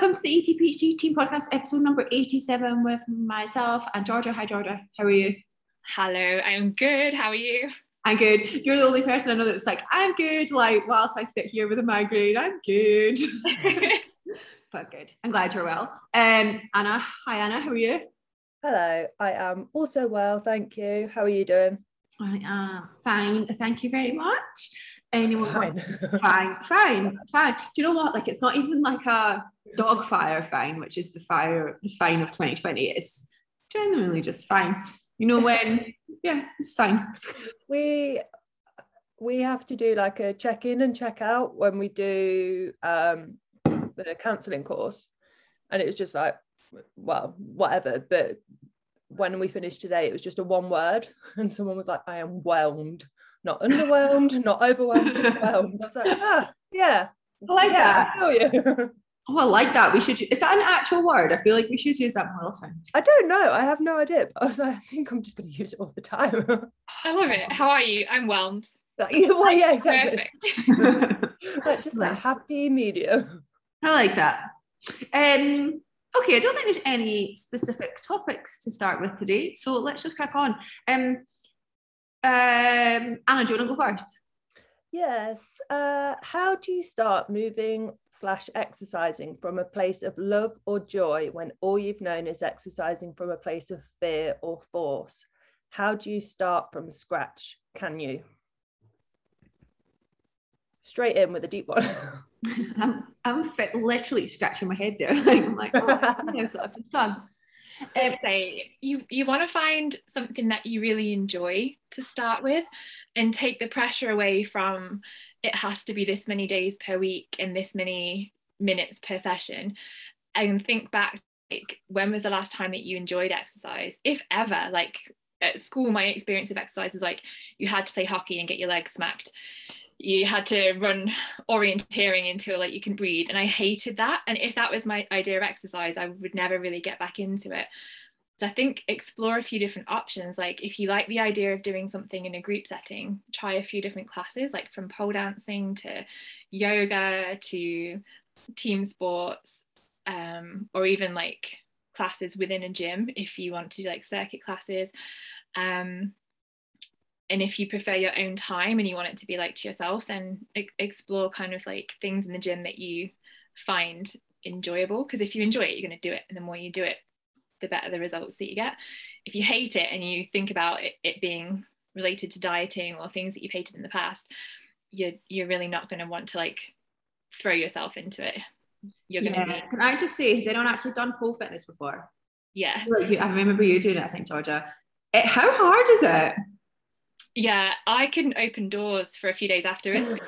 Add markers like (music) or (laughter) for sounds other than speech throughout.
welcome to the ETPHD Team Podcast, episode number 87 with myself and Georgia. Hi, Georgia. How are you? Hello, I'm good. How are you? I'm good. You're the only person I know that's like, I'm good. Like, whilst I sit here with a migraine, I'm good. (laughs) but good. I'm glad you're well. Um, Anna. Hi, Anna. How are you? Hello, I am also well. Thank you. How are you doing? I am fine. Thank you very much anyone Fine. fine fine fine. Do you know what? Like it's not even like a dog fire fine which is the fire the fine of 2020 it's genuinely just fine. You know when? Yeah it's fine. We we have to do like a check in and check out when we do um the counselling course. And it was just like well whatever. But when we finished today it was just a one word. (laughs) And someone was like i am whelmed not underwhelmed, not overwhelmed, just (laughs) whelmed. I was like, ah, yeah. I like yeah, that. How are you? (laughs) Oh, I like that. We should. Is that an actual word? I feel like we should use that more often. I don't know. I have no idea. But I was like, I think I'm just going to use it all the time. (laughs) I love it. How are you? I'm whelmed. Like, yeah, well, yeah, exactly. Perfect. Like, just that happy medium. I like that. Um, okay, I don't think there's any specific topics to start with today, so let's just crack on. Um, um, Anna, do you want to go first? Yes. Uh, how do you start moving slash exercising from a place of love or joy when all you've known is exercising from a place of fear or force? How do you start from scratch? Can you? Straight in with a deep one. (laughs) I'm, I'm fit, literally scratching my head there. (laughs) Like, I'm like, oh, yes, I've just done. Um, (laughs) say you you want to find something that you really enjoy to start with, and take the pressure away from it has to be this many days per week and this many minutes per session, and think back like when was the last time that you enjoyed exercise, if ever. Like at school, my experience of exercise was like you had to play hockey and get your legs smacked you had to run orienteering until like you can breathe and i hated that and if that was my idea of exercise i would never really get back into it. So i think explore a few different options like if you like the idea of doing something in a group setting try a few different classes like from pole dancing to yoga to team sports um, or even like classes within a gym if you want to do like circuit classes. Um, and if you prefer your own time and you want it to be like to yourself then e- explore kind of like things in the gym that you find enjoyable because if you enjoy it you're going to do it and the more you do it the better the results that you get if you hate it and you think about it, it being related to dieting or things that you've hated in the past you're you're really not going to want to like throw yourself into it you're going to Yeah. be Can I just say, has anyone actually done pole fitness before? yeah Like you, I remember you doing it, I think, Georgia. It, how hard is it? Yeah i couldn't open doors for a few days afterwards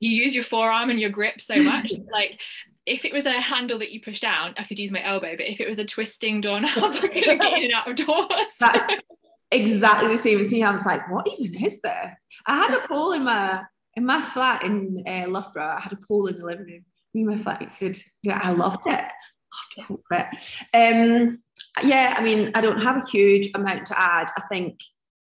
you use your forearm and your grip so much like if it was a handle that you push down i could use my elbow but if it was a twisting doorknob (laughs) i couldn't get in and out of doors exactly the same as me. I was like, what even is this? I had a pole in my in my flat in uh, Loughborough. I had a pole in the living room. Me and my flatmates did. Yeah, I loved it. Loved bit. Um, yeah, I mean, I don't have a huge amount to add. I think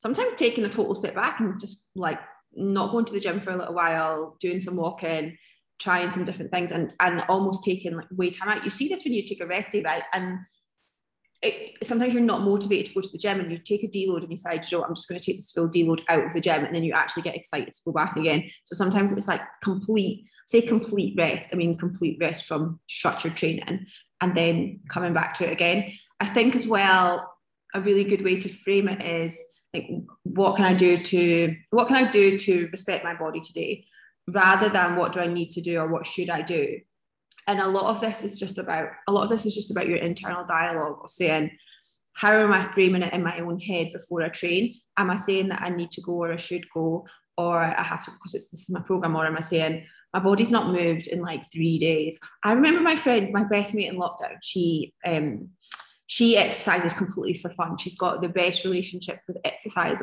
sometimes taking a total step back and just like not going to the gym for a little while, doing some walking, trying some different things, and and almost taking like way time out. You see this when you take a rest day, right? And it, sometimes you're not motivated to go to the gym and you take a deload and you decide, you know, I'm just going to take this full deload out of the gym and then you actually get excited to go back again. So sometimes it's like complete, say complete rest. I mean, complete rest from structured training and then coming back to it again. I think as well, a really good way to frame it is like, what can I do to, what can I do to respect my body today? Rather than what do I need to do or what should I do? and a lot of this is just about a lot of this is just about your internal dialogue of saying how am i framing it in my own head before i train am i saying that i need to go or i should go or i have to because it's this is my program or am i saying my body's not moved in like three days i remember my friend my best mate in lockdown she um she exercises completely for fun she's got the best relationship with exercise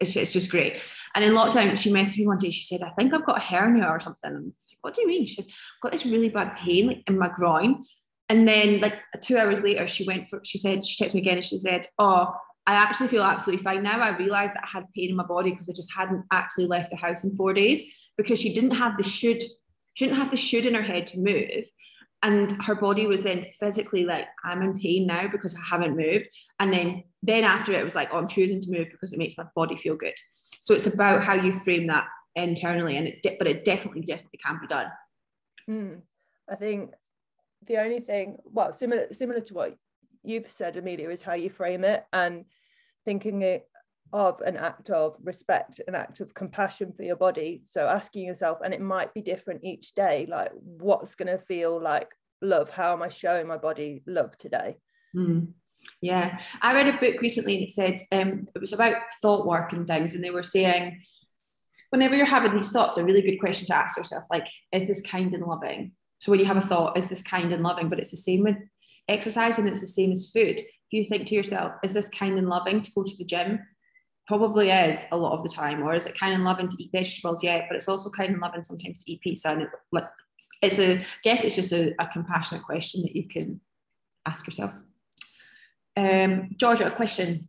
it's, it's just great. And in lockdown, she messaged me one day. She said, I think I've got a hernia or something. Like, what do you mean? She said, I've got this really bad pain like, in my groin. And then, like, two hours later, she went for, she said, she texted me again and she said, Oh, I actually feel absolutely fine now. I realized that I had pain in my body because I just hadn't actually left the house in four days because she didn't have the should, she didn't have the should in her head to move. And her body was then physically like i'm in pain now because i haven't moved. And then then after it was like oh i'm choosing to move because it makes my body feel good. So it's about how you frame that internally and it but it definitely definitely can be done. Mm. i think the only thing well similar similar to what you've said amelia is how you frame it and thinking it of an act of respect, an act of compassion for your body. So asking yourself, and it might be different each day, like what's going to feel like love? How am I showing my body love today? Mm. Yeah, I read a book recently and it said um, it was about thought work and things, and they were saying whenever you're having these thoughts, a really good question to ask yourself, like, is this kind and loving? So when you have a thought, is this kind and loving? But it's the same with exercise and it's the same as food. If you think to yourself, is this kind and loving to go to the gym? Probably is a lot of the time or is it kind of loving to eat vegetables? Yeah but it's also kind of loving sometimes to eat pizza and it, like it's a I guess it's just a, a compassionate question that you can ask yourself. Um georgia a question.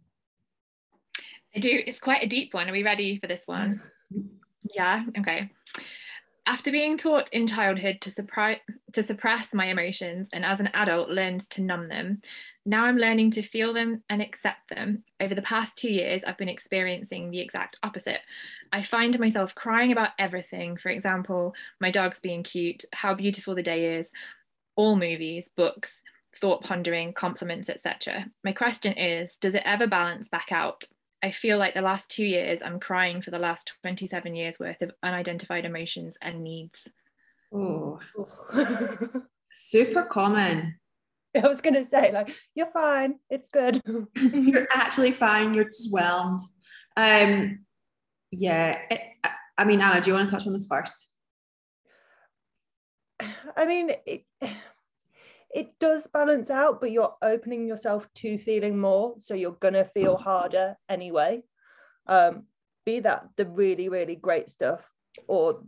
I do it's quite a deep one. Are we ready for this one? (laughs) Yeah okay. After being taught in childhood to, supri- to suppress my emotions and as an adult learned to numb them, now I'm learning to feel them and accept them. Over the past two years, I've been experiencing the exact opposite. I find myself crying about everything. For example, my dog's being cute, how beautiful the day is, all movies, books, thought pondering, compliments, etc. My question is Does it ever balance back out? I feel like the last two years, I'm crying for the last 27 years worth of unidentified emotions and needs. Oh, (laughs) super common. I was going to say, like, you're fine. It's good. (laughs) you're actually fine. You're just whelmed. Um, yeah. It, I mean, Anna, do you want to touch on this first? (sighs) I mean, it, (sighs) it does balance out, but you're opening yourself to feeling more. So you're going to feel harder anyway. Um, be that the really, really great stuff or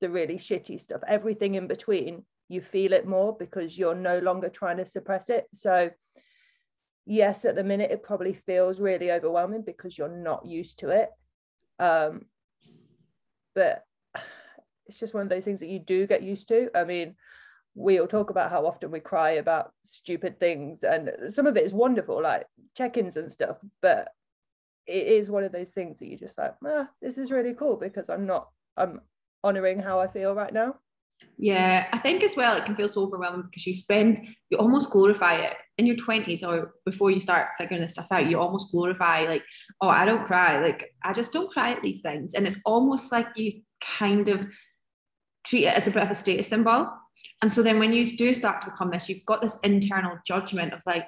the really shitty stuff, everything in between you feel it more because you're no longer trying to suppress it. So, yes, at the minute, it probably feels really overwhelming because you're not used to it. Um, but it's just one of those things that you do get used to. I mean, we'll talk about how often we cry about stupid things, and some of it is wonderful, like check ins and stuff. But it is one of those things that you just like, ah, this is really cool because I'm not, I'm honoring how I feel right now. Yeah, I think as well it can feel so overwhelming because you spend, you almost glorify it in your 20s or before you start figuring this stuff out, you almost glorify, like, oh, I don't cry. Like, I just don't cry at these things. And it's almost like you kind of treat it as a bit of a status symbol. And so then when you do start to become this, you've got this internal judgment of like,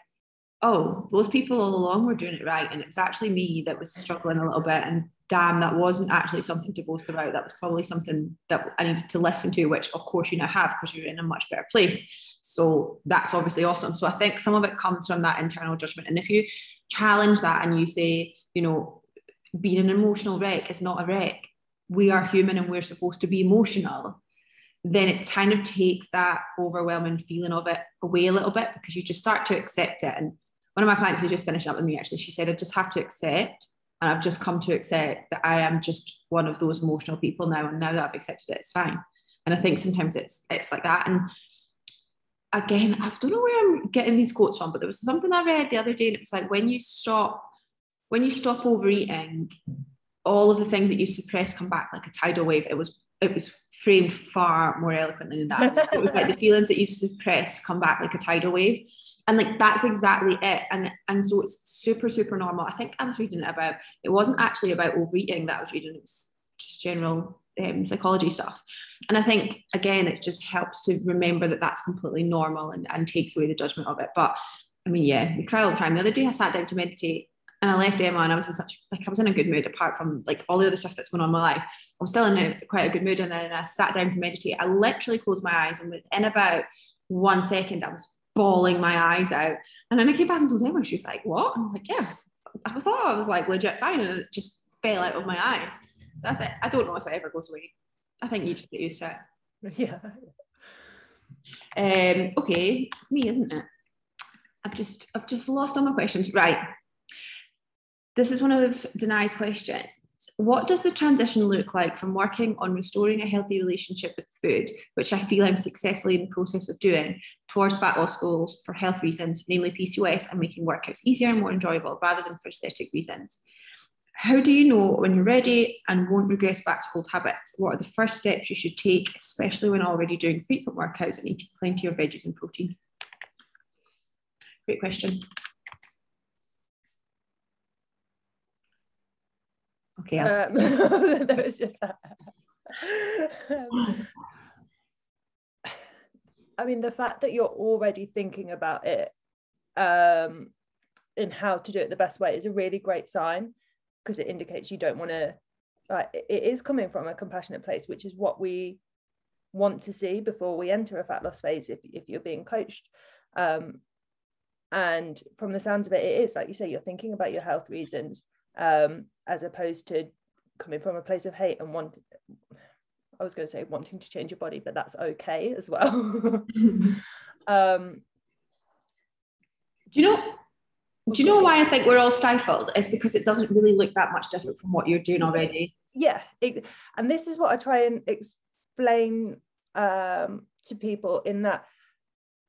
oh, those people all along were doing it right. And it was actually me that was struggling a little bit. And damn, that wasn't actually something to boast about. That was probably something that I needed to listen to, which of course you now have because you're in a much better place. So that's obviously awesome. So I think some of it comes from that internal judgment. And if you challenge that and you say, you know, being an emotional wreck is not a wreck, we are human and we're supposed to be emotional then it kind of takes that overwhelming feeling of it away a little bit because you just start to accept it. And one of my clients who just finished up with me actually, she said, I just have to accept and I've just come to accept that I am just one of those emotional people now. And now that I've accepted it, it's fine. And I think sometimes it's it's like that. And again, I don't know where I'm getting these quotes from, but there was something I read the other day, and it was like when you stop, when you stop overeating, all of the things that you suppress come back like a tidal wave. It was it was framed far more eloquently than that. it was like the feelings that you suppress come back like a tidal wave. And like that's exactly it. And and so it's super super normal. I think i was reading it about it wasn't actually about overeating that i was reading it's just general um, psychology stuff. And i think again it just helps to remember that that's completely normal and, and takes away the judgment of it. But i mean yeah we cry all the time. The other day i sat down to meditate and I left Emma and I was in such like I was in a good mood apart from like all the other stuff that's going on in my life. I'm still in a, quite a good mood and then I sat down to meditate. I literally closed my eyes and within about one second I was bawling my eyes out. And then I came back and told Emma, she was like, what? And I'm like, yeah, I thought I was like legit fine. And it just fell out of my eyes. So I, th- I don't know if it ever goes away. I think you just get used to it. (laughs) Yeah. Um, okay, it's me, isn't it? I've just I've just lost all my questions. Right. This is one of Denai's questions. what does the transition look like from working on restoring a healthy relationship with food, which I feel I'm successfully in the process of doing, towards fat loss goals for health reasons, namely PCOS and making workouts easier and more enjoyable rather than for aesthetic reasons? How do you know when you're ready and won't regress back to old habits? What are the first steps you should take, especially when already doing frequent workouts and eating plenty of veggies and protein? Great question. Okay. Um, (laughs) there was just that. um, I mean, the fact that you're already thinking about it um, and how to do it the best way is a really great sign because it indicates you don't want to. Like, it is coming from a compassionate place, which is what we want to see before we enter a fat loss phase. If if you're being coached, um, and from the sounds of it, it is like you say, you're thinking about your health reasons um, as opposed to coming from a place of hate and want I was going to say wanting to change your body, but that's okay as well. (laughs) um, do you know? Do you know why I think we're all stifled? It's because it doesn't really look that much different from what you're doing already. Yeah, it, and this is what I try and explain um, to people in that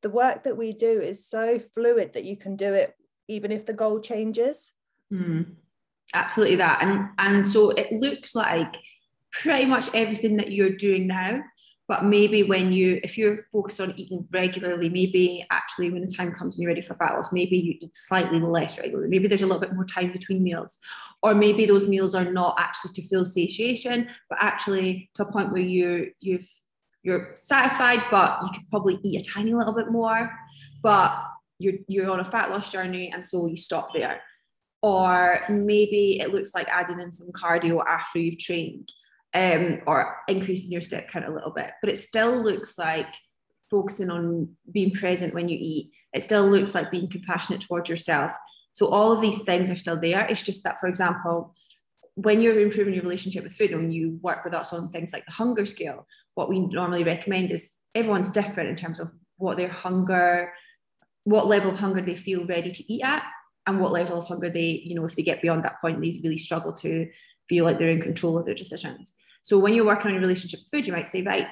the work that we do is so fluid that you can do it even if the goal changes. Mm absolutely that. And and so it looks like pretty much everything that you're doing now but maybe when you if you're focused on eating regularly maybe actually when the time comes and you're ready for fat loss maybe you eat slightly less regularly. Maybe there's a little bit more time between meals. Or maybe those meals are not actually to full satiation but actually to a point where you you've you're satisfied but you could probably eat a tiny little bit more. But you're you're on a fat loss journey and so you stop there or maybe it looks like adding in some cardio after you've trained um, or increasing your step count a little bit. But it still looks like focusing on being present when you eat. It still looks like being compassionate towards yourself. So all of these things are still there. It's just that for example when you're improving your relationship with food and you work with us on things like the hunger scale what we normally recommend is everyone's different in terms of what their hunger what level of hunger they feel ready to eat at and what level of hunger they, you know, if they get beyond that point, they really struggle to feel like they're in control of their decisions. So when you're working on your relationship with food, you might say, right,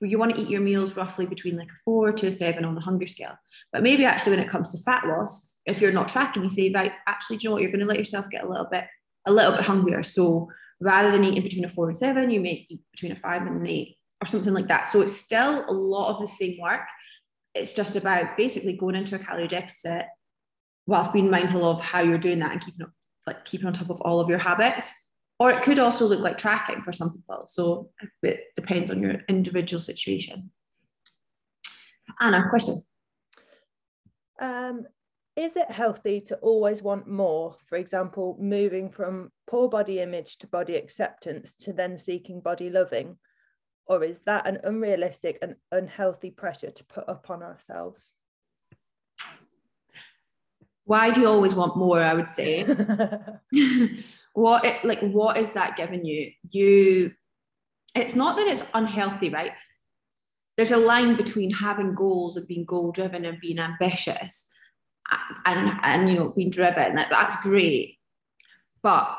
you want to eat your meals roughly between like a four to a seven on the hunger scale. But maybe actually when it comes to fat loss, if you're not tracking, you say, right, actually, do you know what? You're going to let yourself get a little bit, a little bit hungrier. So rather than eating between a four and seven, you may eat between a five and an eight or something like that. So it's still a lot of the same work. It's just about basically going into a calorie deficit whilst being mindful of how you're doing that and keeping up, like keeping on top of all of your habits. Or it could also look like tracking for some people. So it depends on your individual situation. Anna, question. Um, is it healthy to always want more? For example, moving from poor body image to body acceptance to then seeking body loving? Or is that an unrealistic and unhealthy pressure to put upon ourselves? Why do you always want more i would (laughs) say? What it, like what is that giving you? You it's not that it's unhealthy right? There's a line between having goals and being goal driven and being ambitious. And, and you know being driven that, that's great. But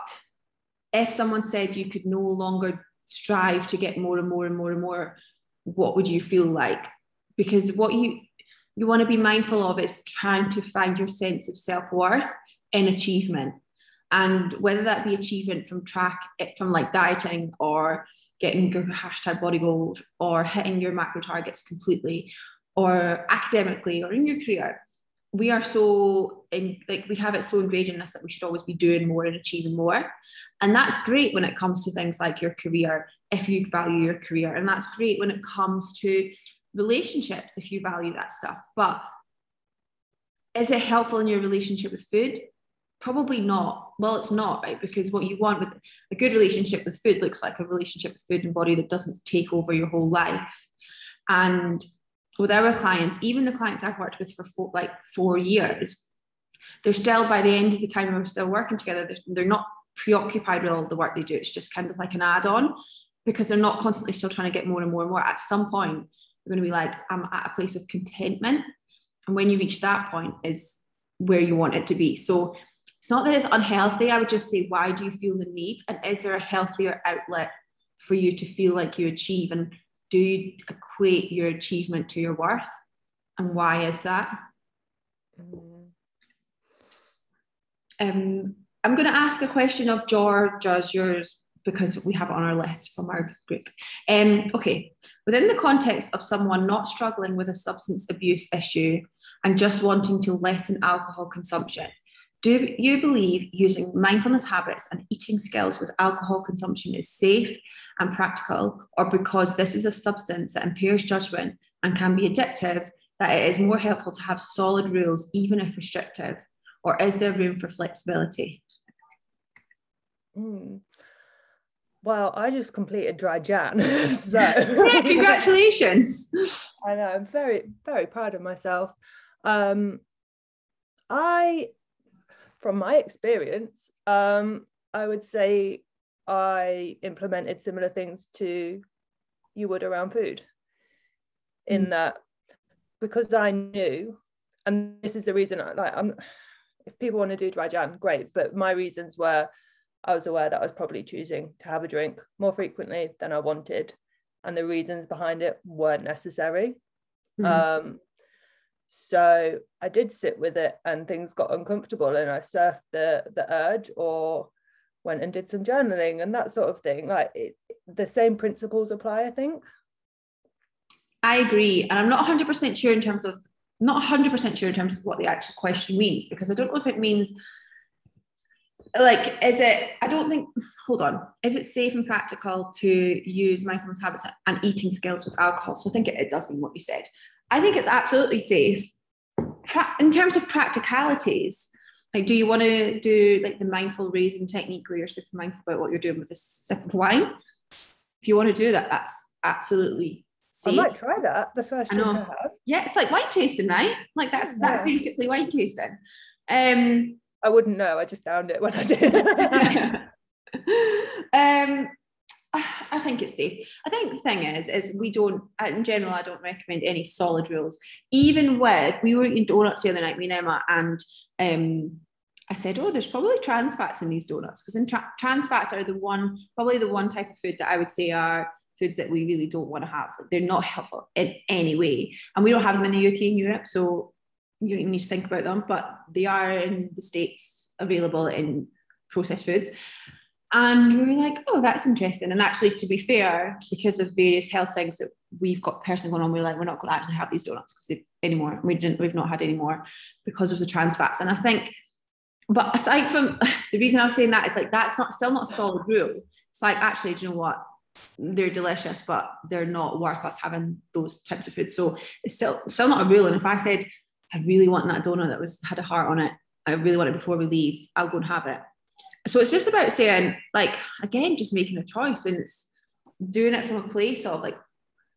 if someone said you could no longer strive to get more and more and more and more what would you feel like? Because what you you want to be mindful of is trying to find your sense of self-worth in achievement. And whether that be achievement from track eh, from like dieting or getting your hashtag body goals or hitting your macro targets completely or academically or in your career we are so in like we have it so ingrained in us that we should always be doing more and achieving more. And that's great when it comes to things like your career if you value your career. And that's great when it comes to relationships if you value that stuff. But is it helpful in your relationship with food? Probably not. Well, it's not, right? Because what you want with a good relationship with food looks like a relationship with food and body that doesn't take over your whole life. And with our clients, even the clients I've worked with for four, like four years, they're still by the end of the time we're still working together, they're, they're not preoccupied with all the work they do. It's just kind of like an add-on because they're not constantly still trying to get more and more and more. At some point, you're going to be like, I'm at a place of contentment. And when you reach that point, is where you want it to be. So it's not that it's unhealthy. I would just say, why do you feel the need? And is there a healthier outlet for you to feel like you achieve? And do you equate your achievement to your worth? And why is that? Mm. Um, I'm going to ask a question of George as yours because we have it on our list from our group. Um, okay, within the context of someone not struggling with a substance abuse issue and just wanting to lessen alcohol consumption, do you believe using mindfulness habits and eating skills with alcohol consumption is safe and practical, or because this is a substance that impairs judgment and can be addictive, that it is more helpful to have solid rules, even if restrictive? Or is there room for flexibility? Mm. Well, I just completed dry Jan. (laughs) so yeah, congratulations. (laughs) I know, I'm very, very proud of myself. Um, I, from my experience, um, I would say I implemented similar things to you would around food. In mm. that, because I knew, and this is the reason I like I'm if people want to do dry Jan, great. But my reasons were I was aware that I was probably choosing to have a drink more frequently than I wanted, and the reasons behind it weren't necessary. Mm-hmm. Um, so I did sit with it, and things got uncomfortable, and I surfed the the urge, or went and did some journaling and that sort of thing. Like it, the same principles apply, I think. I agree, and I'm not 100 percent sure in terms of not 100 percent sure in terms of what the actual question means because I don't know if it means like is it i don't think hold on is it safe and practical to use mindfulness habits and eating skills with alcohol so i think it, it does mean what you said i think it's absolutely safe in terms of practicalities like do you want to do like the mindful raisin technique where you're super mindful about what you're doing with a sip of wine if you want to do that that's absolutely safe. I might try that the first time I have. Yeah, it's like wine tasting, right? Like that's yeah. that's basically wine tasting. Um I wouldn't know. I just found it when I did. (laughs) um, I think it's safe. I think the thing is, is we don't, in general, I don't recommend any solid rules. Even with, we were eating donuts the other night, me and Emma, and um, I said, oh, there's probably trans fats in these donuts because tra- trans fats are the one, probably the one type of food that I would say are foods that we really don't want to have. They're not helpful in any way, and we don't have them in the UK and Europe, so you don't need to think about them, but they are in the States available in processed foods. And we were like, oh, that's interesting. And actually, to be fair, because of various health things that we've got personally going on, we're like, we're not going to actually have these donuts because anymore. We didn't, we've not had any more because of the trans fats. And I think, but aside from (laughs) the reason I was saying that is like that's not still not a solid rule. It's like actually, do you know what? They're delicious, but they're not worth us having those types of foods. So it's still still not a rule. And if I said I really want that donut that was had a heart on it. I really want it before we leave. I'll go and have it. So it's just about saying, like, again, just making a choice and it's doing it from a place of like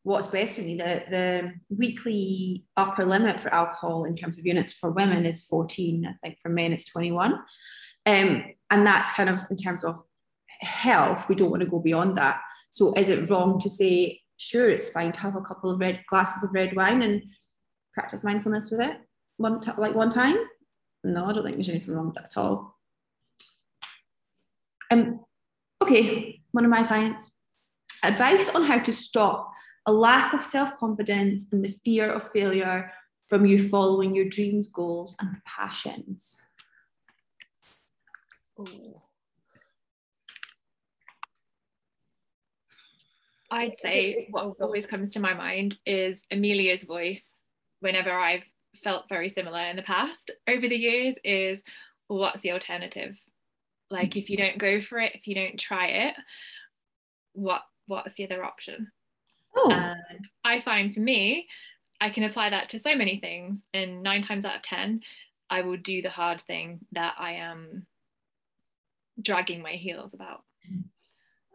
what's best for me. The the weekly upper limit for alcohol in terms of units for women is 14. I think for men it's 21. Um, and that's kind of in terms of health, we don't want to go beyond that. So is it wrong to say, sure, it's fine to have a couple of red glasses of red wine and practice mindfulness with it one t- like one time. No, I don't think there's anything wrong with that at all. Um, okay, one of my clients. Advice on how to stop a lack of self-confidence and the fear of failure from you following your dreams, goals, and passions. Ooh. I'd say what always comes to my mind is Amelia's voice whenever I've felt very similar in the past over the years is what's the alternative? Like if you don't go for it, if you don't try it, what what's the other option? Oh. And I find for me, I can apply that to so many things. And nine times out of 10, I will do the hard thing that I am dragging my heels about.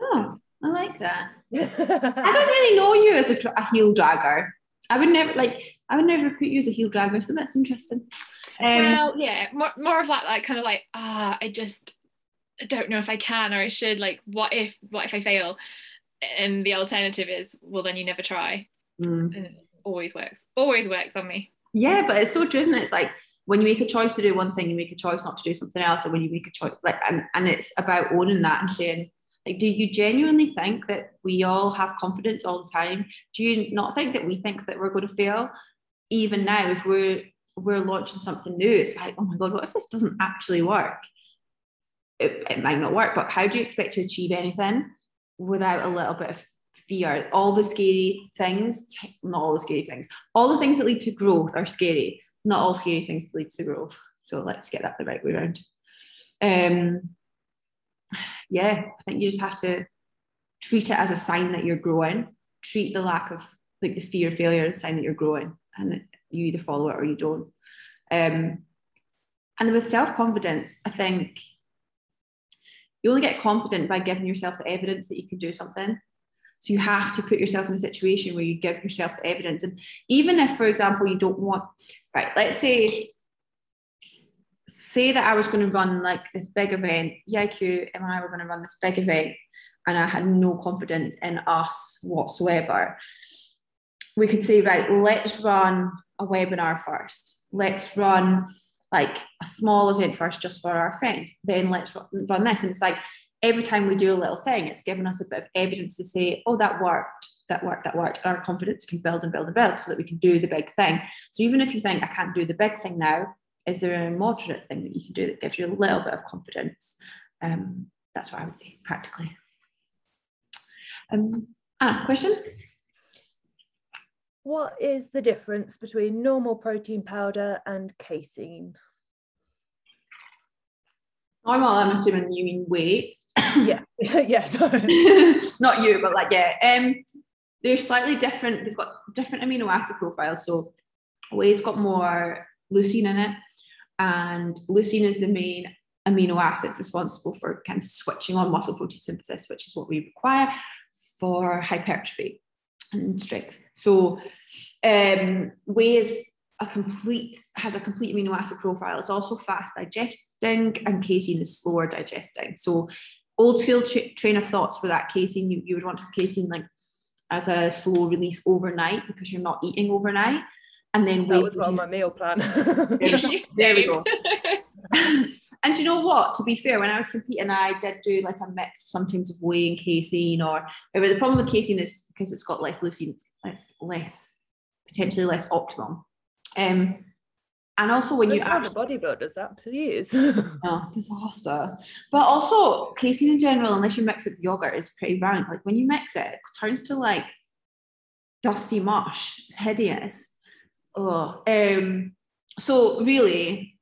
Oh, I like that. (laughs) I don't really know you as a, a heel dragger. I would never like I would never put you as a heel dragger, so that's interesting. Um, well, yeah, more, more of that like kind of like ah, I just I don't know if I can or I should. Like, what if what if I fail? And the alternative is, well, then you never try. Mm. And it always works. Always works on me. Yeah, but it's so true, isn't it? It's like when you make a choice to do one thing, you make a choice not to do something else, or when you make a choice, like, and, and it's about owning that and saying, like, do you genuinely think that we all have confidence all the time? Do you not think that we think that we're going to fail? Even now, if we're we're launching something new, it's like, oh my god, what if this doesn't actually work? It, it might not work, but how do you expect to achieve anything without a little bit of fear? All the scary things, not all the scary things, all the things that lead to growth are scary. Not all scary things lead to growth. So let's get that the right way around. Um, yeah, I think you just have to treat it as a sign that you're growing. Treat the lack of like the fear of failure as a sign that you're growing, and you either follow it or you don't. Um, and with self confidence, I think you only get confident by giving yourself the evidence that you can do something. So you have to put yourself in a situation where you give yourself the evidence. And even if, for example, you don't want, right, let's say, say that I was going to run like this big event, EIQ and I were going to run this big event, and I had no confidence in us whatsoever. We could say, right, let's run a webinar first. Let's run like a small event first just for our friends. Then let's run this. And it's like every time we do a little thing, it's given us a bit of evidence to say, oh, that worked, that worked, that worked. Our confidence can build and build and build so that we can do the big thing. So even if you think I can't do the big thing now, is there a moderate thing that you can do that gives you a little bit of confidence? Um, that's what I would say practically. Um, Anna, question? What is the difference between normal protein powder and casein? Normal, I'm assuming you mean weight. yeah, (laughs) yes. (laughs) Not you, but like yeah. Um, they're slightly different. They've got different amino acid profiles. So whey's got more leucine in it, and leucine is the main amino acid responsible for kind of switching on muscle protein synthesis, which is what we require for hypertrophy and strength. So um, whey is a complete has a complete amino acid profile. It's also fast digesting, and casein is slower digesting. So old school tra- train of thoughts for that casein, you, you would want to have casein like as a slow release overnight because you're not eating overnight. And then that was on my meal plan. (laughs) (laughs) there we go. (laughs) And you know what? To be fair, when I was competing, I did do like a mix sometimes of whey and casein, or the problem with casein is because it's got less leucine, it's less, less potentially less optimum. Um, and also when Don't you add the bodybuilders that please oh, disaster but also casein in general unless you mix it with yogurt is pretty rank like when you mix it it turns to like dusty mush it's hideous oh um so really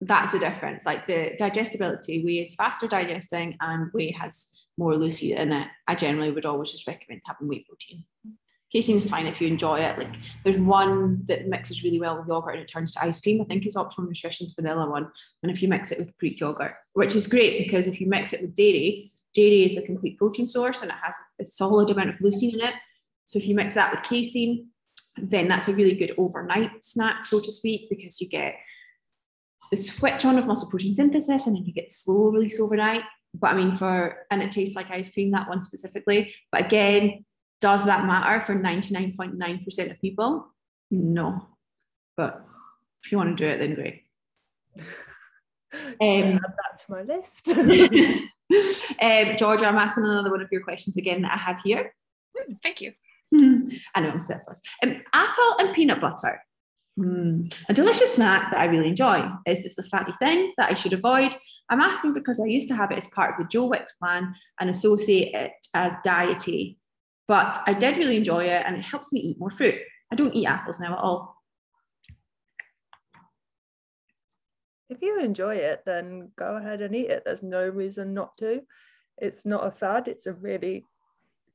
that's the difference. Like the digestibility, whey is faster digesting and whey has more leucine in it. I generally would always just recommend having whey protein. Casein is fine if you enjoy it. Like there's one that mixes really well with yogurt and it turns to ice cream. I think it's Optimum Nutrition's vanilla one. And if you mix it with Greek yogurt, which is great because if you mix it with dairy, dairy is a complete protein source and it has a solid amount of leucine in it. So if you mix that with casein, then that's a really good overnight snack, so to speak, because you get the switch on of muscle protein synthesis and then you get slow release overnight. But I mean, for and it tastes like ice cream, that one specifically. But again, does that matter for 99.9% of people? No. But if you want to do it, then great. Um, add that to my list. (laughs) (laughs) um, Georgia, I'm asking another one of your questions again that I have here. Hmm, thank you. (laughs) I know I'm selfless. Um, apple and peanut butter. Mm, a delicious snack that I really enjoy. Is this a fatty thing that I should avoid? I'm asking because I used to have it as part of the Joe Wicks plan and associate it as dietary. But I did really enjoy it and it helps me eat more fruit. I don't eat apples now at all. If you enjoy it, then go ahead and eat it. There's no reason not to. It's not a fad, it's a really,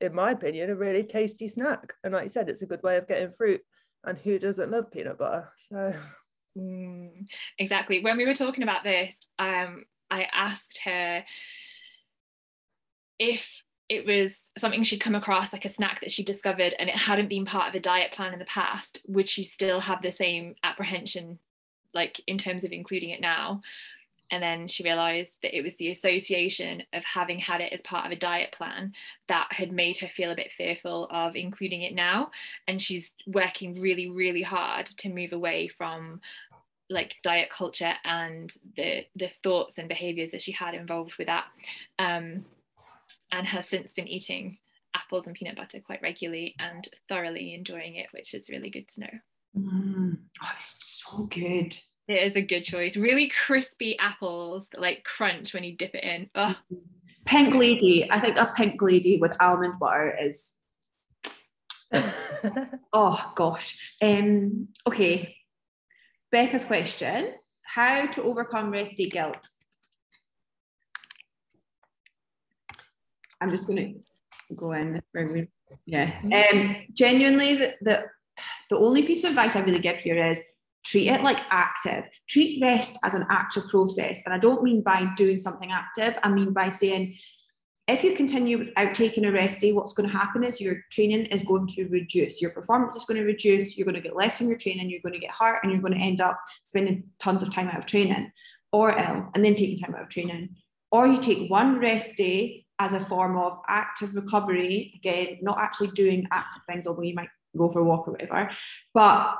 in my opinion, a really tasty snack. And like you said, it's a good way of getting fruit. And who doesn't love peanut butter? So mm, exactly. When we were talking about this um, i asked her if it was something she'd come across like a snack that she discovered and it hadn't been part of a diet plan in the past would she still have the same apprehension like in terms of including it now and then she realized that it was the association of having had it as part of a diet plan that had made her feel a bit fearful of including it now. And she's working really really hard to move away from like diet culture and the the thoughts and behaviors that she had involved with that. Um, and has since been eating apples and peanut butter quite regularly and thoroughly enjoying it which is really good to know. Mm. oh, it's so good it is a good choice really crispy apples like crunch when you dip it in oh. pink lady i think a pink lady with almond butter is (laughs) oh gosh um okay Becca's question How to overcome rest day guilt? I'm just going to go in. Yeah. Um, genuinely, the, the, the only piece of advice I really give here is treat it like active. Treat rest as an active process. And I don't mean by doing something active, I mean by saying, if you continue without taking a rest day, what's going to happen is your training is going to reduce. Your performance is going to reduce. You're going to get less from your training. You're going to get hurt and you're going to end up spending tons of time out of training or ill and then taking time out of training. Or you take one rest day as a form of active recovery. Again, not actually doing active things, although you might go for a walk or whatever, but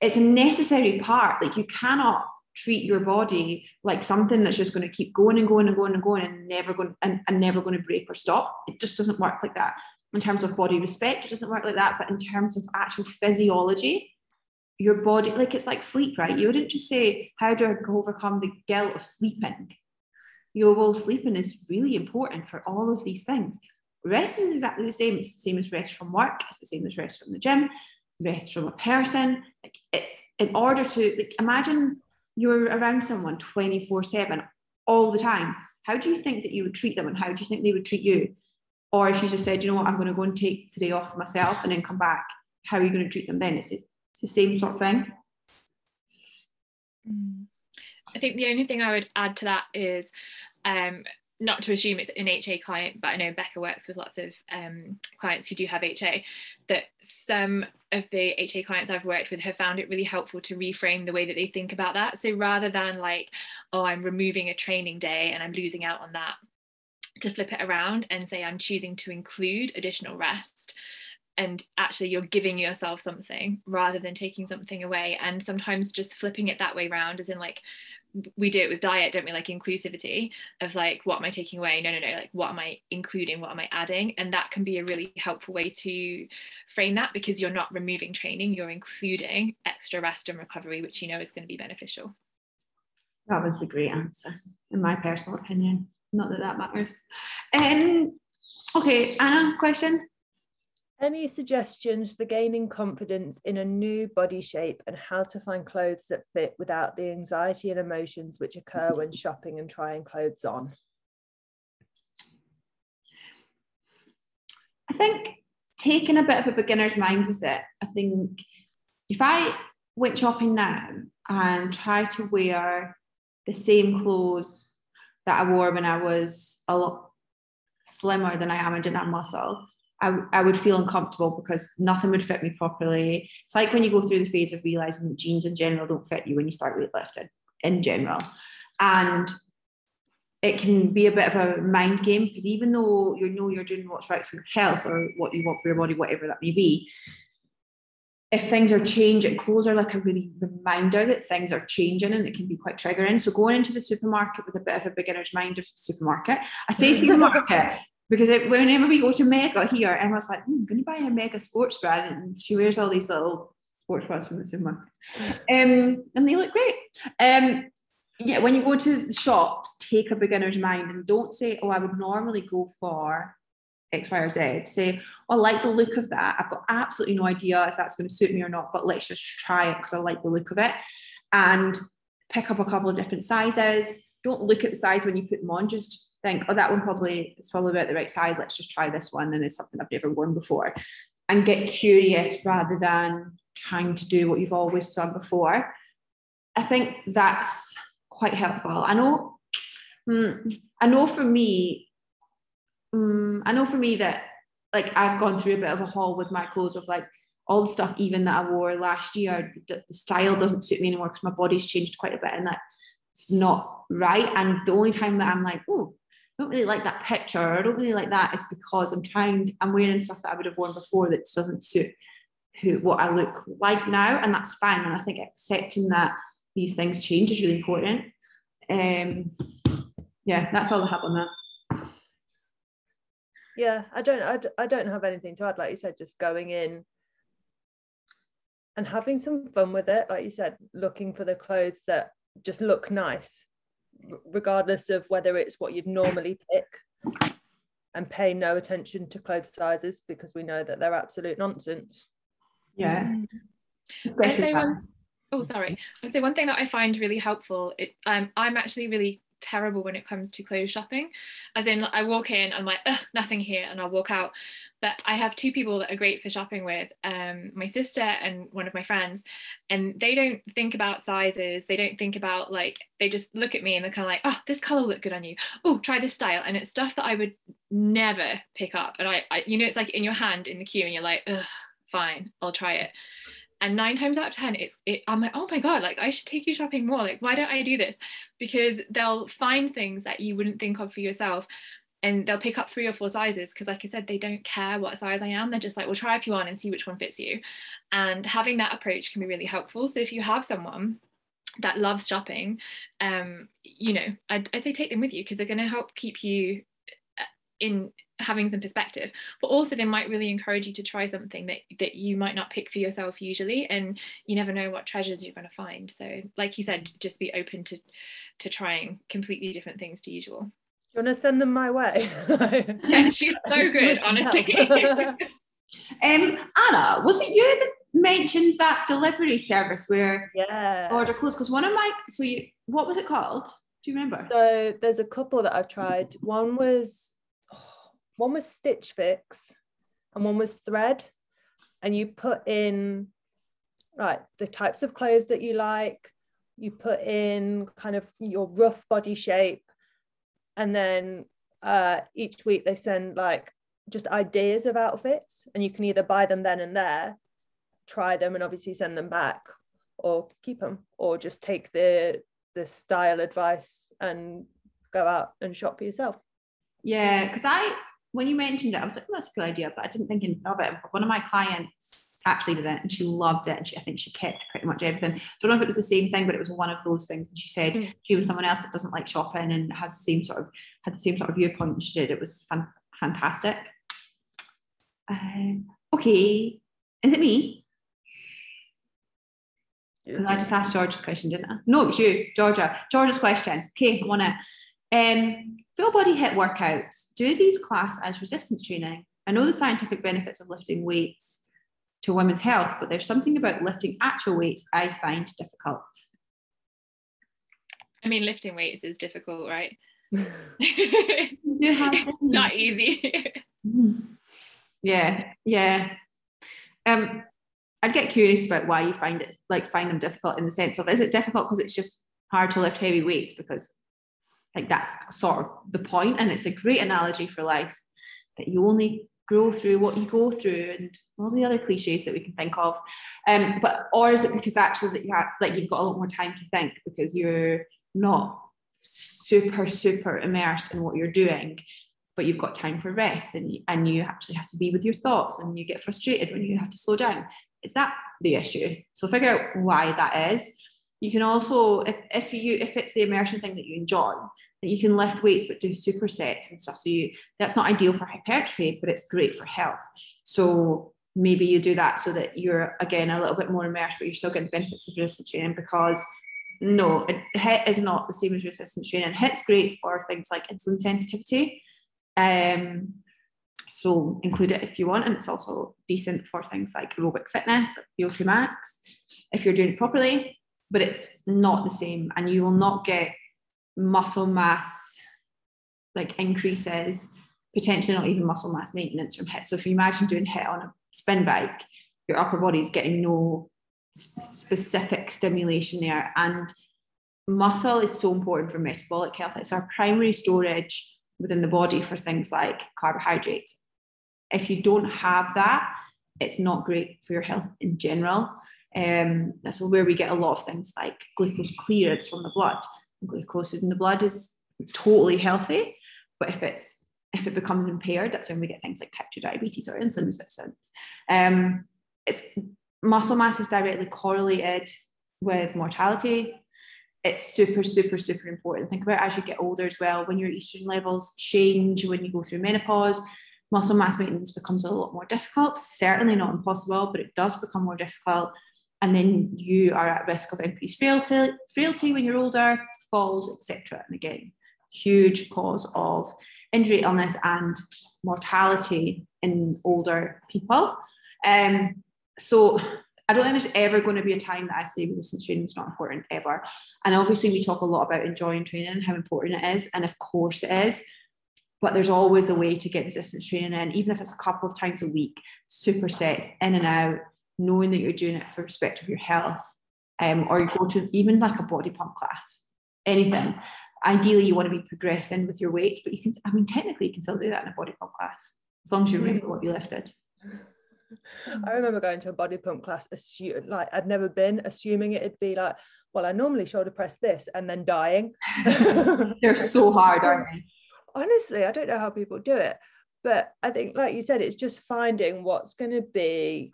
it's a necessary part. Like you cannot treat your body like something that's just going to keep going and going and going and going and never going and, and never going to break or stop. It just doesn't work like that. In terms of body respect, it doesn't work like that. But in terms of actual physiology, your body, like it's like sleep, right? You wouldn't just say, How do I overcome the guilt of sleeping? You know, well, sleeping is really important for all of these things. Rest is exactly the same. It's the same as rest from work, it's the same as rest from the gym, rest from a person. Like it's in order to like imagine you're around someone 24 7 all the time, how do you think that you would treat them and how do you think they would treat you? Or if you just said, you know what, I'm going to go and take today off myself and then come back, how are you going to treat them then? It's, it's the same sort of thing. Mm. I think the only thing I would add to that is um, not to assume it's an HA client, but I know Becca works with lots of um, clients who do have HA, that some of the HA clients I've worked with have found it really helpful to reframe the way that they think about that. So rather than like, oh, I'm removing a training day and I'm losing out on that, to flip it around and say, I'm choosing to include additional rest and actually you're giving yourself something rather than taking something away and sometimes just flipping it that way around as in like we do it with diet don't we? Like inclusivity of like what am i taking away? No no no like what am i including? What am i adding? And that can be a really helpful way to frame that because you're not removing training you're including extra rest and recovery which you know is going to be beneficial. That was a great answer in my personal opinion. Not that that matters. Um okay anna question any suggestions for gaining confidence in a new body shape and how to find clothes that fit without the anxiety and emotions which occur when (laughs) shopping and trying clothes on? I think taking a bit of a beginner's mind with it. I think if I went shopping now and tried to wear the same clothes that I wore when I was a lot slimmer than I am and didn't have muscle, I, I would feel uncomfortable because nothing would fit me properly. It's like when you go through the phase of realizing that jeans in general don't fit you when you start weightlifting in general. And it can be a bit of a mind game because even though you know you're doing what's right for your health or what you want for your body, whatever that may be, if things are changing, clothes are like a really reminder that things are changing and it can be quite triggering. So going into the supermarket with a bit of a beginner's mind of supermarket, I say (laughs) supermarket because it, whenever we go to Mega here, Emma's like, I'm going to buy a Mega sports bra, and she wears all these little sports bras from the supermarket, um, and they look great. Um, yeah, when you go to the shops, take a beginner's mind and don't say, "Oh, I would normally go for X, Y, or Z." Say, oh, "I like the look of that. I've got absolutely no idea if that's going to suit me or not, but let's just try it because I like the look of it." And pick up a couple of different sizes. Don't look at the size when you put them on. Just think, oh, that one probably is probably about the right size. Let's just try this one. And it's something I've never worn before. And get curious rather than trying to do what you've always done before. I think that's quite helpful. I know, mm, I know for me, mm, I know for me that like I've gone through a bit of a haul with my clothes of like all the stuff even that I wore last year. The style doesn't suit me anymore because my body's changed quite a bit, and that it's not right. And the only time that I'm like, oh, don't really like that picture I don't really like that is because I'm trying, I'm wearing stuff that I would have worn before that doesn't suit who what I look like now. And that's fine. And I think accepting that these things change is really important. Um, yeah, that's all I have on that. Yeah, I don't, I, I don't have anything to add. Like you said, just going in and having some fun with it. Like you said, looking for the clothes that just look nice, regardless of whether it's what you'd normally pick, and pay no attention to clothes sizes because we know that they're absolute nonsense. Yeah, Mm. I'd especially say one, oh sorry. I'd say one thing that I find really helpful. It, um, I'm actually really terrible when it comes to clothes shopping. As in, I walk in, I'm like, nothing here, and I'll walk out. But I have two people that are great for shopping with, um, my sister and one of my friends, and they don't think about sizes. They don't think about like they just look at me and they're kind of like, oh, this color look good on you. Oh, try this style, and it's stuff that I would never pick up. And I, I you know, it's like in your hand in the queue, and you're like, ugh, fine, I'll try it and nine times out of ten it's it, i'm like oh my god like i should take you shopping more. Like why don't i do this? Because they'll find things that you wouldn't think of for yourself and they'll pick up three or four sizes because like i said they don't care what size i am. They're just like well try a few on and see which one fits you. And having that approach can be really helpful. So if you have someone that loves shopping um you know i'd, I'd say take them with you because they're going to help keep you uh, in having some perspective but also they might really encourage you to try something that that you might not pick for yourself usually and you never know what treasures you're going to find so like you said just be open to to trying completely different things to usual Do you want to send them my way? yeah (laughs) she's so (laughs) good honestly (laughs) Um, Anna, was it you that mentioned that delivery service where yeah. order clothes? Because one of my so you what was it called? Do you remember? So there's a couple that I've tried. One was one was Stitch Fix and one was Thread. And you put in right the types of clothes that you like, you put in kind of your rough body shape, and then uh, each week they send like just ideas of outfits, and you can either buy them then and there, try them, and obviously send them back, or keep them, or just take the the style advice and go out and shop for yourself. Yeah, because I when you mentioned it, I was like, oh, that's a good idea, but I didn't think anything of it. But one of my clients actually did it and she loved it. And she I think she kept pretty much everything. I don't know if it was the same thing, but it was one of those things. And she said Mm. she was someone else that doesn't like shopping and has the same sort of had the same sort of viewpoint and she did. It was fan- fantastic. Um, okay. Is it me? 'Cause I just asked George's question, didn't I? No, it was you, Georgia. George's question. Okay, I'm on it. Um, full body HIIT workouts. Do these class as resistance training? I know the scientific benefits of lifting weights to women's health, but there's something about lifting actual weights I find difficult. i mean lifting weights is difficult right (laughs) (laughs) it's not easy (laughs) Yeah, yeah. Um, I'd get curious about why you find it like find them difficult in the sense of is it difficult because it's just hard to lift heavy weights because like that's sort of the point and it's a great analogy for life that you only grow through what you go through and all the other cliches that we can think of. Um but or is it because actually that you have like you've got a lot more time to think because you're not super super immersed in what you're doing but you've got time for rest and you, and you actually have to be with your thoughts and you get frustrated when you have to slow down? Is that the issue? So figure out why that is you can also if, if you if it's the immersion thing that you enjoy that you can lift weights but do supersets and stuff. So you that's not ideal for hypertrophy but it's great for health. So maybe you do that so that you're again a little bit more immersed but you're still getting benefits of resistance training because no it, HIIT is not the same as resistance training. HIIT's great for things like insulin sensitivity um, so include it if you want, and it's also decent for things like aerobic fitness, VO2 max, if you're doing it properly. But it's not the same, and you will not get muscle mass like increases, potentially not even muscle mass maintenance from HIIT. So if you imagine doing HIIT on a spin bike, your upper body's getting no specific stimulation there, and muscle is so important for metabolic health. It's our primary storage within the body for things like carbohydrates. If you don't have that, it's not great for your health in general. Um, that's where we get a lot of things like glucose clearance from the blood. Glucose in the blood is totally healthy, but if it's if it becomes impaired, that's when we get things like type 2 diabetes or insulin resistance. Um, it's muscle mass is directly correlated with mortality. it's super, super, super important. Think about as you get older as well, when your estrogen levels change, when you go through menopause, muscle mass maintenance becomes a lot more difficult. Certainly not impossible, but it does become more difficult. And then you are at risk of increased frailty, frailty when you're older, falls, etc. And again, huge cause of injury, illness, and mortality in older people. Um, so I don't think there's ever going to be a time that I say resistance training is not important ever. And obviously, we talk a lot about enjoying training and how important it is, and of course it is. But there's always a way to get resistance training in, even if it's a couple of times a week, supersets in and out, knowing that you're doing it for respect of your health, um, or you go to even like a body pump class, anything. Ideally, you want to be progressing with your weights, but you can, I mean, technically, you can still do that in a body pump class as long as you remember what you lifted. I remember going to a body pump class, assume, like I'd never been, assuming it'd be like, well, I normally shoulder press this and then dying. (laughs) They're so hard, aren't they? Honestly, I don't know how people do it. But I think, like you said, it's just finding what's going to be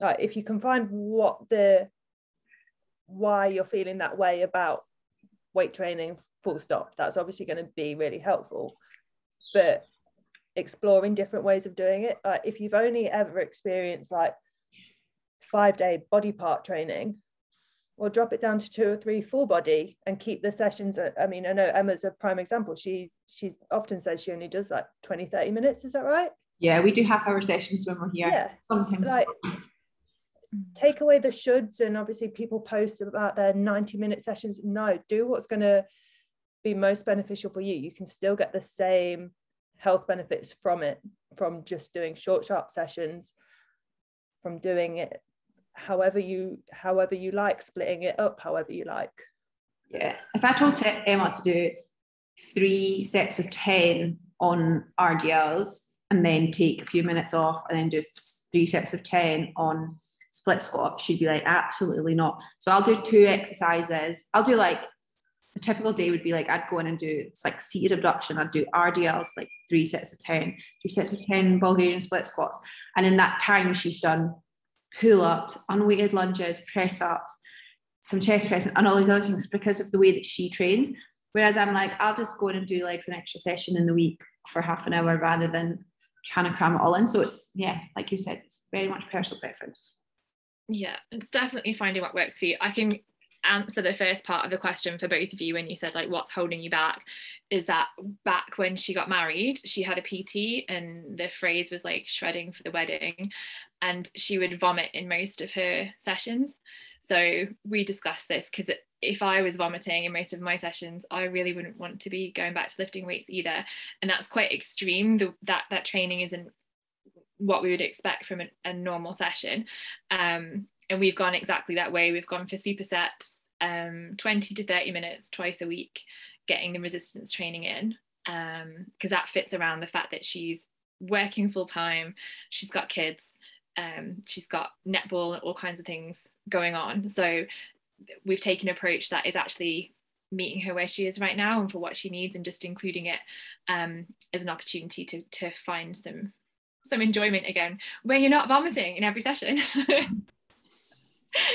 like if you can find what the why you're feeling that way about weight training full stop. That's obviously going to be really helpful. But exploring different ways of doing it like if you've only ever experienced like five day body part training or drop it down to two or three full body and keep the sessions i mean i know emma's a prime example. She she often says she only does like 20 30 minutes. Is that right? Yeah we do half hour sessions when we're here. Yeah. Sometimes like Mm. take away the shoulds and obviously people post about their 90 minute sessions. No do what's going to be most beneficial for you. You can still get the same health benefits from it from just doing short sharp sessions from doing it however you however you like splitting it up however you like. Yeah. If i told emma to do three sets of 10 on rdls and then take a few minutes off and then do three sets of 10 on split squat, she'd be like, absolutely not. So I'll do two exercises. I'll do like a typical day would be like I'd go in and do it's like seated abduction. I'd do RDLs like three sets of 10, three sets of 10 Bulgarian split squats. And in that time, she's done pull-ups, unweighted lunges, press-ups, some chest pressing, and all these other things because of the way that she trains. Whereas I'm like, I'll just go in and do like an extra session in the week for half an hour rather than trying to cram it all in. So it's yeah, like you said, it's very much personal preference. Yeah, it's definitely finding what works for you. I can answer the first part of the question for both of you when you said like what's holding you back is that back when she got married she had a pt and the phrase was like shredding for the wedding and she would vomit in most of her sessions so we discussed this because if i was vomiting in most of my sessions i really wouldn't want to be going back to lifting weights either and that's quite extreme the, that that training isn't what we would expect from a, a normal session. Um, and we've gone exactly that way. We've gone for supersets, um, 20 to 30 minutes twice a week, getting the resistance training in, because um, that fits around the fact that she's working full time, she's got kids, um, she's got netball, and all kinds of things going on. So we've taken an approach that is actually meeting her where she is right now and for what she needs and just including it um, as an opportunity to, to find some some enjoyment again where you're not vomiting in every session. (laughs)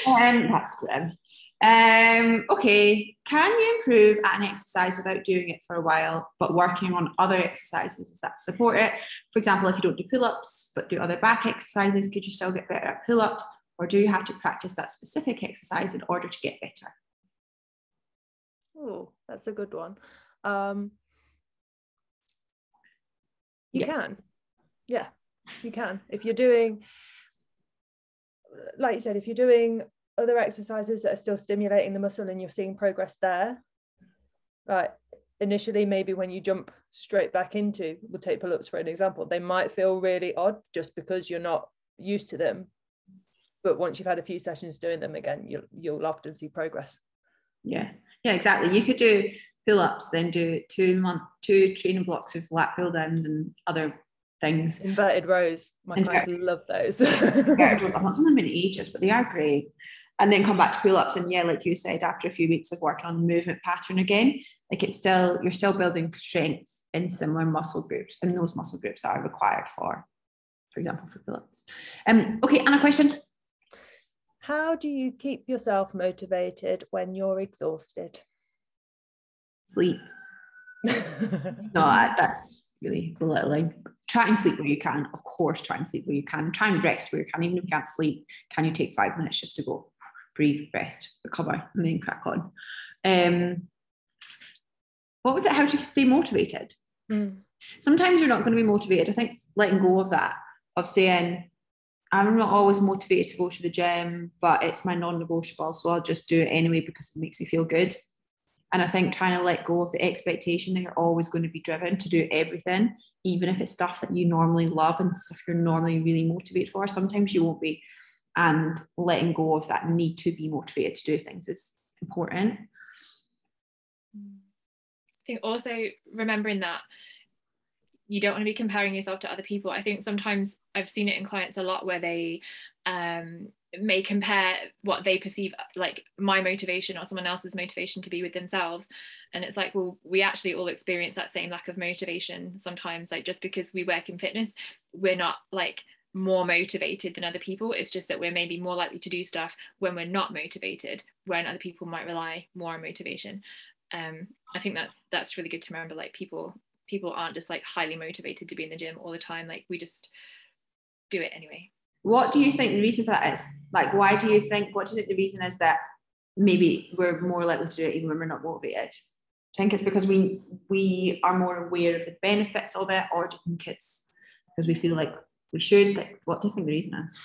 um, that's grim. Um, okay, can you improve at an exercise without doing it for a while, but working on other exercises? Does that support it? For example, if you don't do pull ups but do other back exercises, could you still get better at pull ups, or do you have to practice that specific exercise in order to get better? Oh, that's a good one. Um, you yeah. can, yeah, you can. If you're doing like you said if you're doing other exercises that are still stimulating the muscle and you're seeing progress there like initially maybe when you jump straight back into we'll take pull-ups for an example they might feel really odd just because you're not used to them. But once you've had a few sessions doing them again you'll you'll often see progress. Yeah. Yeah exactly. You could do pull-ups then do two month two training blocks of lat pull downs and other things. Inverted rows. My clients love those. inverted rows. I've not done them in ages, but they are great. And then come back to pull ups. And yeah, like you said, after a few weeks of working on the movement pattern again, like it's still, you're still building strength in similar muscle groups and those muscle groups are required for, for example, for pull ups. Um, okay, and a question. How do you keep yourself motivated when you're exhausted? Sleep. (laughs) no, that's really belittling. Try and sleep where you can. Of course, try and sleep where you can. Try and rest where you can. Even if you can't sleep, can you take five minutes just to go breathe, rest, recover, and then crack on? Um, what was it? How do you stay motivated? Mm. Sometimes you're not going to be motivated. I think letting go of that, of saying, I'm not always motivated to go to the gym, but it's my non negotiable. So I'll just do it anyway because it makes me feel good. And I think trying to let go of the expectation that you're always going to be driven to do everything, even if it's stuff that you normally love and stuff you're normally really motivated for, sometimes you won't be. And letting go of that need to be motivated to do things is important. I think also remembering that you don't want to be comparing yourself to other people. I think sometimes I've seen it in clients a lot where they um, may compare what they perceive like my motivation or someone else's motivation to be with themselves. And it's like, well, we actually all experience that same lack of motivation sometimes. Like just because we work in fitness, we're not like more motivated than other people. It's just that we're maybe more likely to do stuff when we're not motivated, when other people might rely more on motivation. Um, I think that's that's really good to remember. Like people people aren't just like highly motivated to be in the gym all the time. Like we just do it anyway. What do you think the reason for that is? Like, why do you think? What do you think the reason is that maybe we're more likely to do it even when we're not motivated? You think it's because we we are more aware of the benefits of it, or do you think it's because we feel like we should? Like, what do you think the reason is?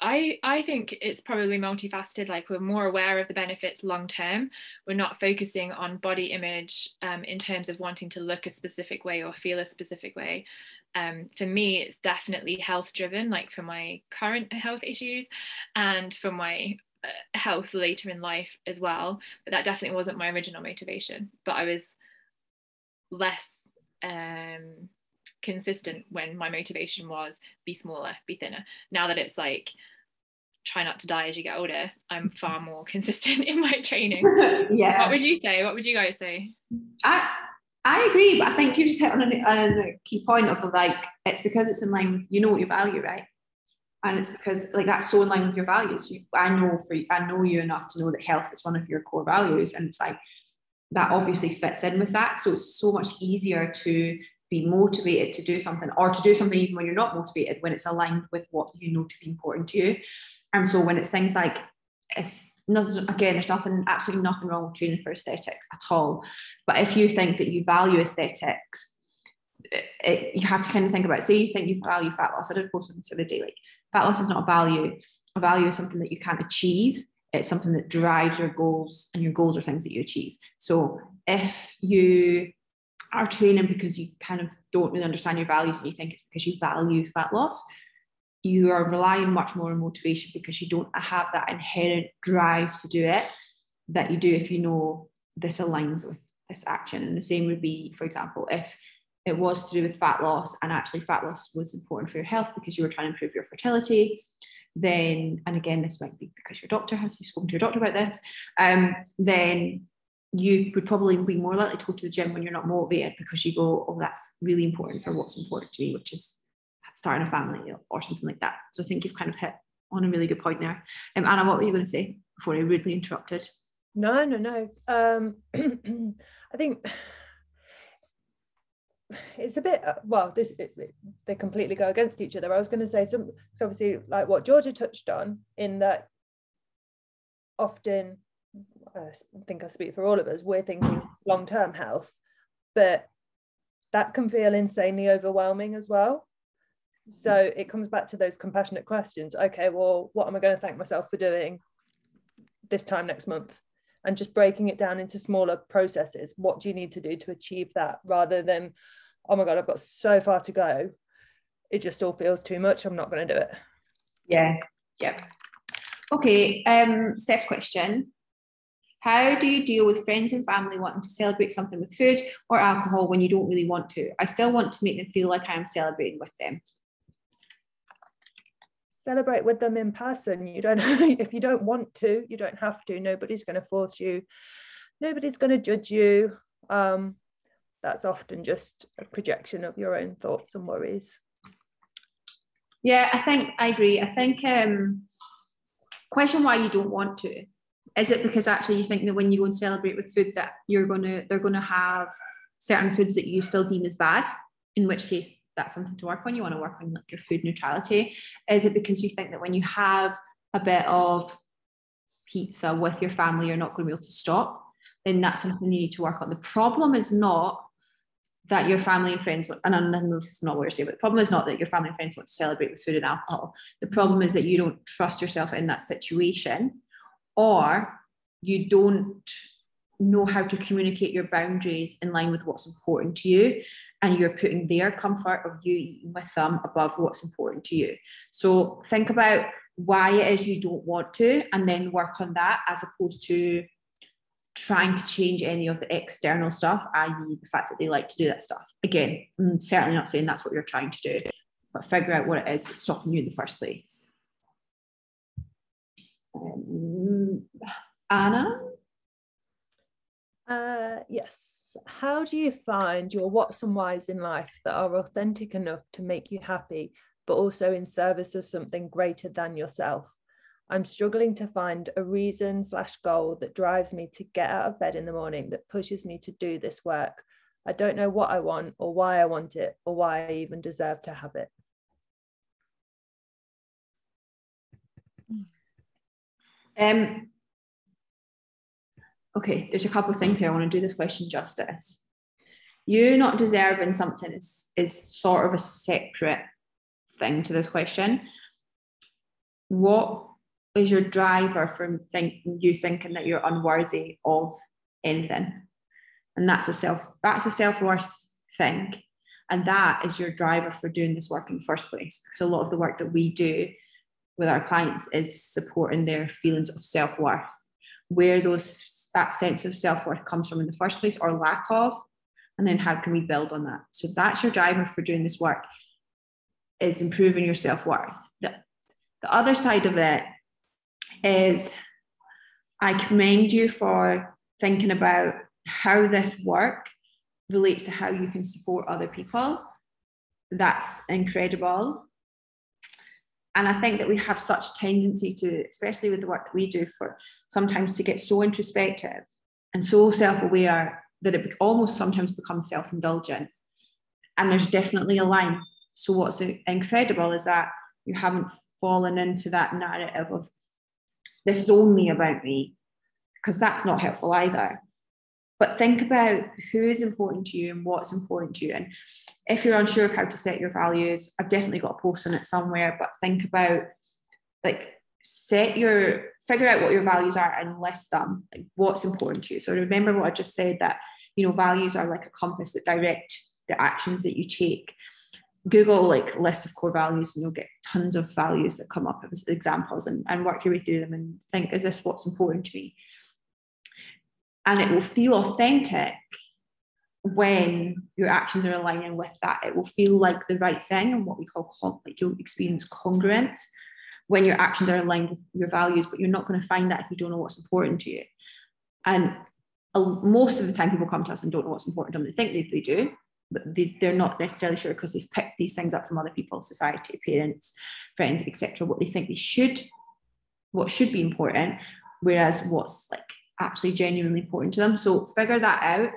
I I think it's probably multifaceted. Like we're more aware of the benefits long term. We're not focusing on body image um, in terms of wanting to look a specific way or feel a specific way. Um, for me, it's definitely health driven. Like for my current health issues, and for my uh, health later in life as well. But that definitely wasn't my original motivation. But I was less. Um, consistent when my motivation was be smaller, be thinner. Now that it's like try not to die as you get older, I'm mm-hmm. far more (laughs) consistent in my training. (laughs) yeah. What would you say? What would you guys say? I I agree, but I think you just hit on a, on a key point of like it's because it's in line with you know what you value, right? And it's because like that's so in line with your values. You, I know for I know you enough to know that health is one of your core values, and it's like that obviously fits in with that. So it's so much easier to be motivated to do something or to do something even when you're not motivated when it's aligned with what you know to be important to you. And so when it's things like it's again there's nothing absolutely nothing wrong with training for aesthetics at all. But if you think that you value aesthetics it, you have to kind of think about it. say you think you value fat loss i did post this the other day like fat loss is not a value. A value is something that you can't achieve. It's something that drives your goals and your goals are things that you achieve. So if you are training because you kind of don't really understand your values and you think it's because you value fat loss, you are relying much more on motivation because you don't have that inherent drive to do it that you do if you know this aligns with this action. And the same would be, for example, if it was to do with fat loss and actually fat loss was important for your health because you were trying to improve your fertility then and again this might be because your doctor has you spoken to your doctor about this um, then you would probably be more likely to go to the gym when you're not motivated because you go, oh, that's really important for what's important to me, which is starting a family or something like that. So I think you've kind of hit on a really good point there. Um, Anna, what were you going to say before I rudely interrupted? No, no, no. Um, (clears throat) I think it's a bit uh, well this it, it, they completely go against each other i was going to say some so obviously like what georgia touched on in that often I think I speak for all of us, we're thinking long term health, but that can feel insanely overwhelming as well. So it comes back to those compassionate questions. Okay, well, what am I going to thank myself for doing this time next month? And just breaking it down into smaller processes. What do you need to do to achieve that rather than, oh my God, I've got so far to go. It just all feels too much. I'm not going to do it. Yeah. Yep. Okay. Um, Steph's question how do you deal with friends and family wanting to celebrate something with food or alcohol when you don't really want to? I still want to make them feel like I am celebrating with them. Celebrate with them in person. You don't, (laughs) if you don't want to, you don't have to. Nobody's going to force you. Nobody's going to judge you. Um, that's often just a projection of your own thoughts and worries. Yeah, I think I agree. I think um, question why you don't want to. Is it because actually you think that when you go and celebrate with food that you're gonna they're gonna have certain foods that you still deem as bad? In which case that's something to work on. You want to work on like your food neutrality. Is it because you think that when you have a bit of pizza with your family, you're not going to be able to stop? Then that's something you need to work on. The problem is not that your family and friends, and I this is not what you're saying, but the problem is not that your family and friends want to celebrate with food and alcohol. The problem is that you don't trust yourself in that situation, or you don't know how to communicate your boundaries in line with what's important to you and you're putting their comfort of you eating with them above what's important to you so think about why it is you don't want to and then work on that as opposed to trying to change any of the external stuff, i.e., the fact that they like to do that stuff. Again, I'm certainly not saying that's what you're trying to do, but figure out what it is that's stopping you in the first place. Anna? Uh, yes. How do you find your what's and whys in life that are authentic enough to make you happy, but also in service of something greater than yourself? I'm struggling to find a reason slash goal that drives me to get out of bed in the morning, that pushes me to do this work. I don't know what I want or why I want it or why I even deserve to have it. Um, okay, there's a couple of things here. I want to do this question justice. You not deserving something is, is sort of a separate thing to this question. What is your driver from think, you thinking that you're unworthy of anything? And that's a self that's a self-worth thing. And that is your driver for doing this work in the first place. Because a lot of the work that we do with our clients is supporting their feelings of self-worth, where those that sense of self-worth comes from in the first place or lack of, and then how can we build on that? So that's your driver for doing this work is improving your self-worth. The, the other side of it is I commend you for thinking about how this work relates to how you can support other people. That's incredible. And I think that we have such a tendency to, especially with the work that we do, for sometimes to get so introspective and so self-aware that it almost sometimes becomes self-indulgent. And there's definitely a line. So what's incredible is that you haven't fallen into that narrative of this is only about me, because that's not helpful either. But think about who is important to you and what's important to you. And if you're unsure of how to set your values, I've definitely got a post on it somewhere, but think about like set your figure out what your values are and list them, like what's important to you. So remember what I just said that you know values are like a compass that direct the actions that you take. Google like list of core values and you'll get tons of values that come up as examples and, and work your way through them and think, is this what's important to me? And it will feel authentic when your actions are aligning with that. It will feel like the right thing and what we call like you'll experience congruence when your actions are aligned with your values, but you're not going to find that if you don't know what's important to you. And most of the time people come to us and don't know what's important to them. They think they, they do, but they, they're not necessarily sure because they've picked these things up from other people, society, parents, friends, etc. What they think they should, what should be important, whereas what's like actually genuinely important to them. So figure that out.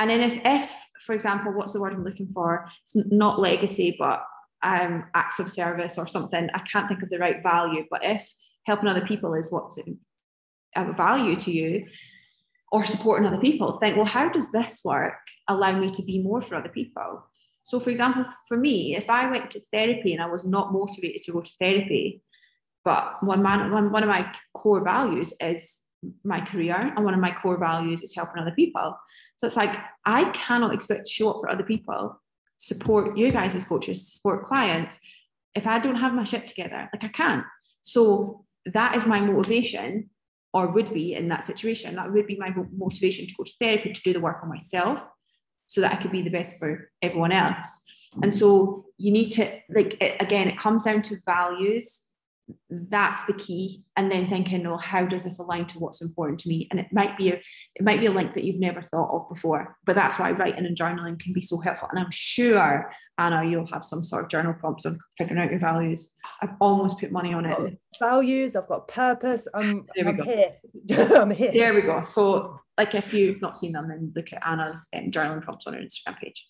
And then if, if for example, what's the word I'm looking for? It's not legacy, but um, acts of service or something. I can't think of the right value, but if helping other people is what's of value to you, or supporting other people think well how does this work allow me to be more for other people so for example for me if i went to therapy and i was not motivated to go to therapy but one man one, one of my core values is my career and one of my core values is helping other people so it's like i cannot expect to show up for other people support you guys as coaches support clients if i don't have my shit together like i can't so that is my motivation or would be in that situation. That would be my motivation to go to therapy to do the work on myself so that I could be the best for everyone else. And so you need to, like, it, again, it comes down to values. That's the key. And then thinking well how does this align to what's important to me? And it might be a it might be a link that you've never thought of before but that's why writing and journaling can be so helpful. And i'm sure anna you'll have some sort of journal prompts on figuring out your values. I've almost put money on it. Values i've got purpose i'm, there we I'm go. here. (laughs) I'm here. There we go. So like if you've not seen them then look at anna's um, journaling prompts on her instagram page.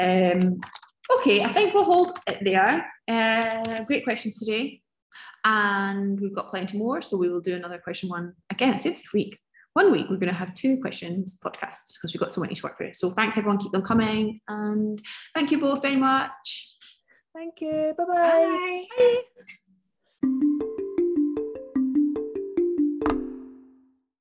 Um Okay, I think we'll hold it there. Uh, great questions today. And we've got plenty more. So we will do another question one again. It's this week. One week, we're going to have two questions podcasts because we've got so many to work through. So thanks, everyone. Keep them coming. And thank you both very much. Thank you. Bye-bye. Bye. Bye.